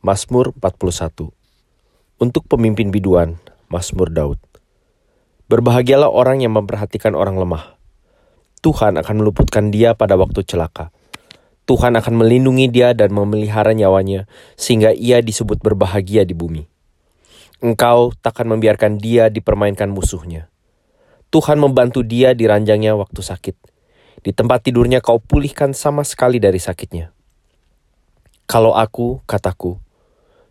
Mazmur 41 Untuk pemimpin biduan, Mazmur Daud Berbahagialah orang yang memperhatikan orang lemah. Tuhan akan meluputkan dia pada waktu celaka. Tuhan akan melindungi dia dan memelihara nyawanya, sehingga ia disebut berbahagia di bumi. Engkau takkan membiarkan dia dipermainkan musuhnya. Tuhan membantu dia di ranjangnya waktu sakit. Di tempat tidurnya kau pulihkan sama sekali dari sakitnya. Kalau aku, kataku,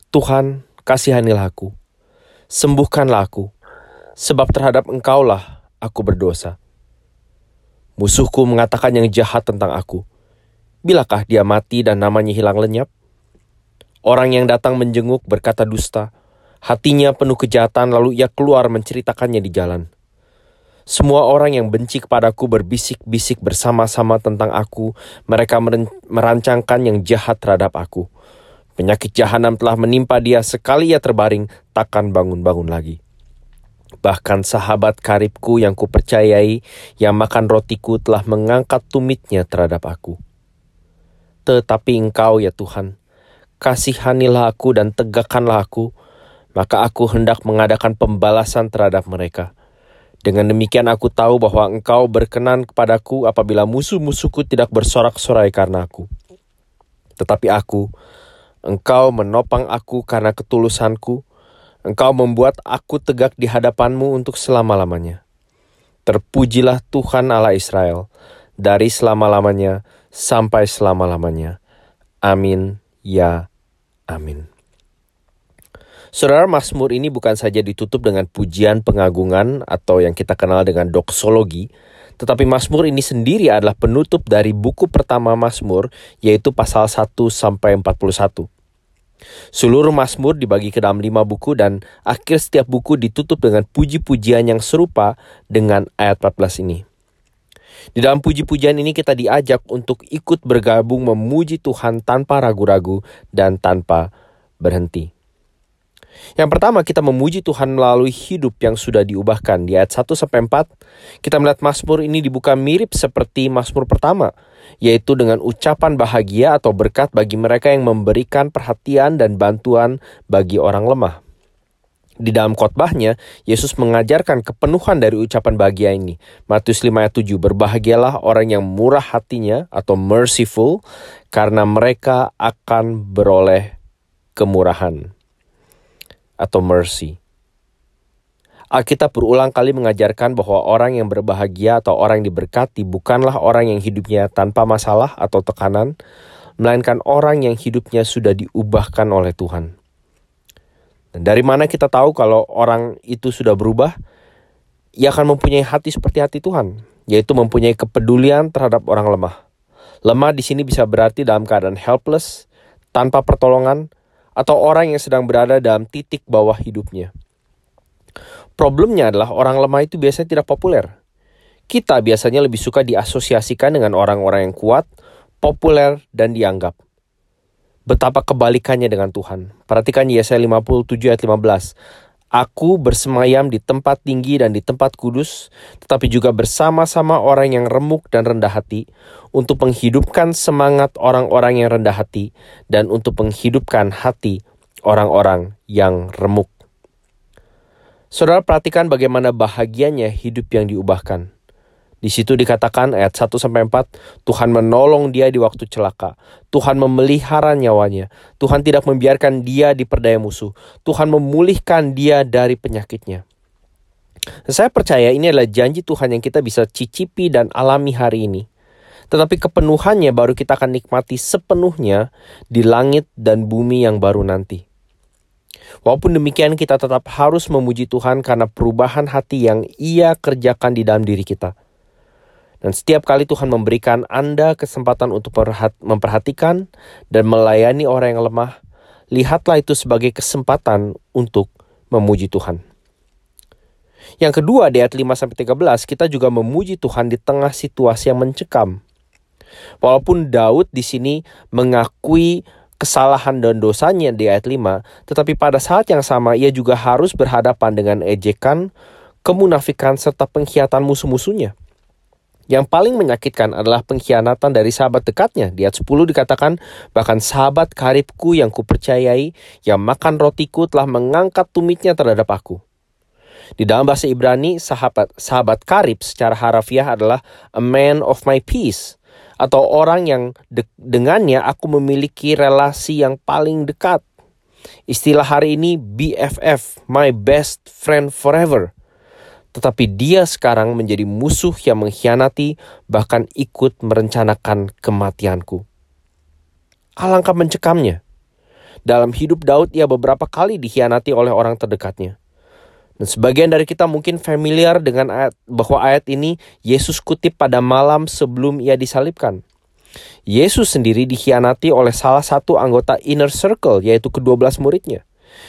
Tuhan, kasihanilah aku. Sembuhkanlah aku, sebab terhadap engkaulah aku berdosa. Musuhku mengatakan yang jahat tentang aku. Bilakah dia mati dan namanya hilang lenyap? Orang yang datang menjenguk berkata dusta, hatinya penuh kejahatan lalu ia keluar menceritakannya di jalan. Semua orang yang benci kepadaku berbisik-bisik bersama-sama tentang aku. Mereka merancangkan yang jahat terhadap aku. Penyakit jahanam telah menimpa dia sekali ia terbaring, takkan bangun-bangun lagi. Bahkan sahabat karibku yang kupercayai, yang makan rotiku telah mengangkat tumitnya terhadap aku. Tetapi engkau ya Tuhan, kasihanilah aku dan tegakkanlah aku, maka aku hendak mengadakan pembalasan terhadap mereka. Dengan demikian aku tahu bahwa engkau berkenan kepadaku apabila musuh-musuhku tidak bersorak-sorai karena aku. Tetapi aku, Engkau menopang aku karena ketulusanku. Engkau membuat aku tegak di hadapanmu untuk selama-lamanya. Terpujilah Tuhan Allah Israel dari selama-lamanya sampai selama-lamanya. Amin. Ya. Amin. Saudara Mazmur ini bukan saja ditutup dengan pujian pengagungan atau yang kita kenal dengan doksologi, tetapi Mazmur ini sendiri adalah penutup dari buku pertama Mazmur, yaitu pasal 1 sampai 41. Seluruh Mazmur dibagi ke dalam lima buku dan akhir setiap buku ditutup dengan puji-pujian yang serupa dengan ayat 14 ini. Di dalam puji-pujian ini kita diajak untuk ikut bergabung memuji Tuhan tanpa ragu-ragu dan tanpa berhenti. Yang pertama kita memuji Tuhan melalui hidup yang sudah diubahkan. Di ayat 1 sampai 4 kita melihat Mazmur ini dibuka mirip seperti Mazmur pertama, yaitu dengan ucapan bahagia atau berkat bagi mereka yang memberikan perhatian dan bantuan bagi orang lemah. Di dalam khotbahnya, Yesus mengajarkan kepenuhan dari ucapan bahagia ini. Matius 5 ayat 7, Berbahagialah orang yang murah hatinya atau merciful, karena mereka akan beroleh kemurahan atau mercy. Alkitab berulang kali mengajarkan bahwa orang yang berbahagia atau orang yang diberkati bukanlah orang yang hidupnya tanpa masalah atau tekanan, melainkan orang yang hidupnya sudah diubahkan oleh Tuhan. Dan dari mana kita tahu kalau orang itu sudah berubah? Ia akan mempunyai hati seperti hati Tuhan, yaitu mempunyai kepedulian terhadap orang lemah. Lemah di sini bisa berarti dalam keadaan helpless, tanpa pertolongan, atau orang yang sedang berada dalam titik bawah hidupnya. Problemnya adalah orang lemah itu biasanya tidak populer. Kita biasanya lebih suka diasosiasikan dengan orang-orang yang kuat, populer, dan dianggap. Betapa kebalikannya dengan Tuhan. Perhatikan Yesaya 57 ayat 15. Aku bersemayam di tempat tinggi dan di tempat kudus, tetapi juga bersama-sama orang yang remuk dan rendah hati, untuk menghidupkan semangat orang-orang yang rendah hati, dan untuk menghidupkan hati orang-orang yang remuk. Saudara perhatikan bagaimana bahagianya hidup yang diubahkan. Di situ dikatakan ayat 1 sampai 4, Tuhan menolong dia di waktu celaka. Tuhan memelihara nyawanya. Tuhan tidak membiarkan dia diperdaya musuh. Tuhan memulihkan dia dari penyakitnya. Saya percaya ini adalah janji Tuhan yang kita bisa cicipi dan alami hari ini. Tetapi kepenuhannya baru kita akan nikmati sepenuhnya di langit dan bumi yang baru nanti. Walaupun demikian kita tetap harus memuji Tuhan karena perubahan hati yang ia kerjakan di dalam diri kita. Dan setiap kali Tuhan memberikan Anda kesempatan untuk memperhatikan dan melayani orang yang lemah, lihatlah itu sebagai kesempatan untuk memuji Tuhan. Yang kedua di ayat 5-13 kita juga memuji Tuhan di tengah situasi yang mencekam. Walaupun Daud di sini mengakui kesalahan dan dosanya di ayat 5, tetapi pada saat yang sama ia juga harus berhadapan dengan ejekan, kemunafikan serta pengkhianatan musuh-musuhnya. Yang paling menyakitkan adalah pengkhianatan dari sahabat dekatnya. Di ayat 10 dikatakan, bahkan sahabat karibku yang kupercayai, yang makan rotiku telah mengangkat tumitnya terhadap aku. Di dalam bahasa Ibrani, sahabat sahabat karib secara harafiah adalah a man of my peace atau orang yang de dengannya aku memiliki relasi yang paling dekat. Istilah hari ini BFF, my best friend forever tetapi dia sekarang menjadi musuh yang mengkhianati, bahkan ikut merencanakan kematianku. Alangkah mencekamnya. Dalam hidup Daud, ia beberapa kali dikhianati oleh orang terdekatnya. Dan sebagian dari kita mungkin familiar dengan ayat, bahwa ayat ini Yesus kutip pada malam sebelum ia disalibkan. Yesus sendiri dikhianati oleh salah satu anggota inner circle, yaitu kedua belas muridnya.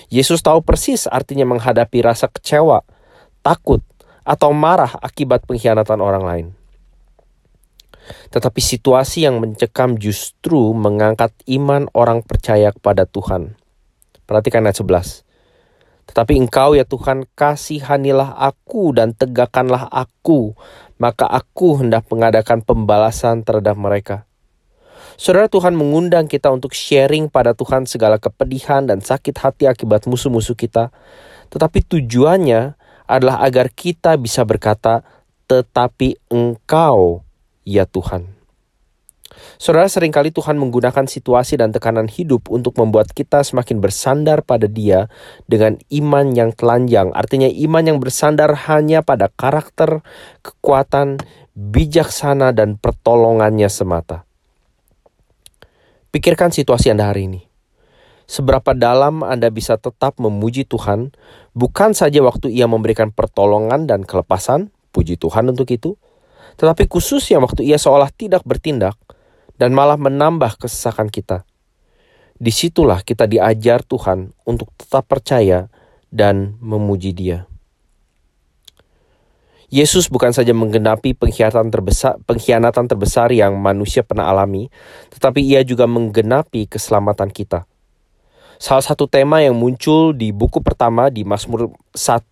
Yesus tahu persis artinya menghadapi rasa kecewa, takut, atau marah akibat pengkhianatan orang lain. Tetapi situasi yang mencekam justru mengangkat iman orang percaya kepada Tuhan. Perhatikan ayat 11. Tetapi engkau ya Tuhan kasihanilah aku dan tegakkanlah aku, maka aku hendak mengadakan pembalasan terhadap mereka. Saudara Tuhan mengundang kita untuk sharing pada Tuhan segala kepedihan dan sakit hati akibat musuh-musuh kita. Tetapi tujuannya adalah agar kita bisa berkata, "Tetapi Engkau, ya Tuhan." Saudara, sering kali Tuhan menggunakan situasi dan tekanan hidup untuk membuat kita semakin bersandar pada Dia dengan iman yang telanjang. Artinya, iman yang bersandar hanya pada karakter, kekuatan, bijaksana, dan pertolongannya semata. Pikirkan situasi Anda hari ini seberapa dalam Anda bisa tetap memuji Tuhan, bukan saja waktu Ia memberikan pertolongan dan kelepasan, puji Tuhan untuk itu, tetapi khususnya waktu Ia seolah tidak bertindak dan malah menambah kesesakan kita. Di situlah kita diajar Tuhan untuk tetap percaya dan memuji Dia. Yesus bukan saja menggenapi pengkhianatan terbesar, pengkhianatan terbesar yang manusia pernah alami, tetapi ia juga menggenapi keselamatan kita. Salah satu tema yang muncul di buku pertama di Mazmur 1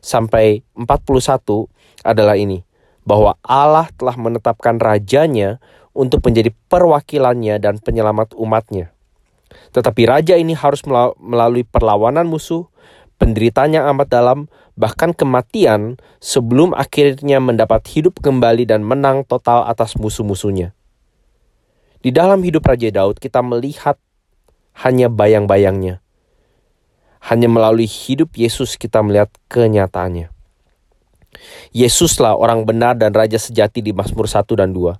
sampai 41 adalah ini, bahwa Allah telah menetapkan rajanya untuk menjadi perwakilannya dan penyelamat umatnya. Tetapi raja ini harus melalui perlawanan musuh, penderitaan yang amat dalam, bahkan kematian sebelum akhirnya mendapat hidup kembali dan menang total atas musuh-musuhnya. Di dalam hidup Raja Daud kita melihat hanya bayang-bayangnya. Hanya melalui hidup Yesus kita melihat kenyataannya. Yesuslah orang benar dan Raja sejati di Mazmur 1 dan 2.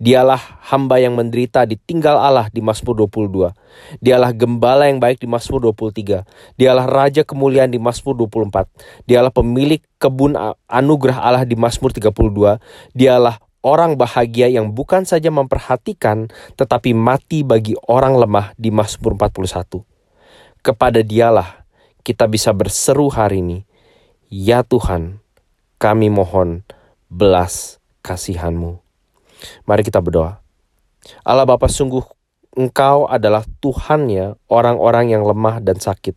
Dialah hamba yang menderita ditinggal Allah di Mazmur 22. Dialah gembala yang baik di Mazmur 23. Dialah Raja kemuliaan di Mazmur 24. Dialah pemilik kebun anugerah Allah di Mazmur 32. Dialah orang bahagia yang bukan saja memperhatikan tetapi mati bagi orang lemah di Mazmur 41. Kepada dialah kita bisa berseru hari ini, Ya Tuhan, kami mohon belas kasihanmu. Mari kita berdoa. Allah Bapa sungguh Engkau adalah Tuhannya orang-orang yang lemah dan sakit.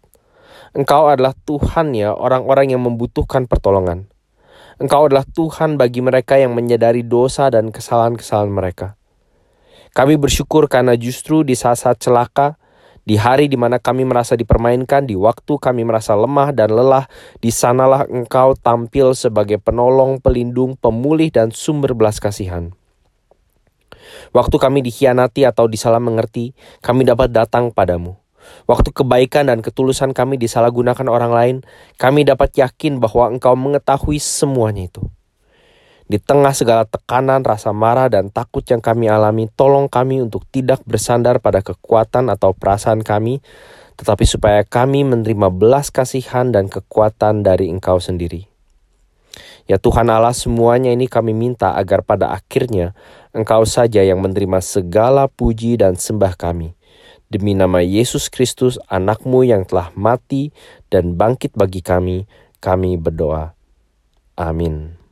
Engkau adalah Tuhannya orang-orang yang membutuhkan pertolongan. Engkau adalah Tuhan bagi mereka yang menyadari dosa dan kesalahan-kesalahan mereka. Kami bersyukur karena justru di saat-saat celaka, di hari di mana kami merasa dipermainkan, di waktu kami merasa lemah dan lelah, di sanalah Engkau tampil sebagai penolong, pelindung, pemulih, dan sumber belas kasihan. Waktu kami dikhianati atau disalah mengerti, kami dapat datang padamu. Waktu kebaikan dan ketulusan kami disalahgunakan orang lain, kami dapat yakin bahwa Engkau mengetahui semuanya itu. Di tengah segala tekanan, rasa marah, dan takut yang kami alami, tolong kami untuk tidak bersandar pada kekuatan atau perasaan kami, tetapi supaya kami menerima belas kasihan dan kekuatan dari Engkau sendiri. Ya Tuhan Allah, semuanya ini kami minta agar pada akhirnya Engkau saja yang menerima segala puji dan sembah kami. Demi nama Yesus Kristus, anakmu yang telah mati dan bangkit bagi kami, kami berdoa. Amin.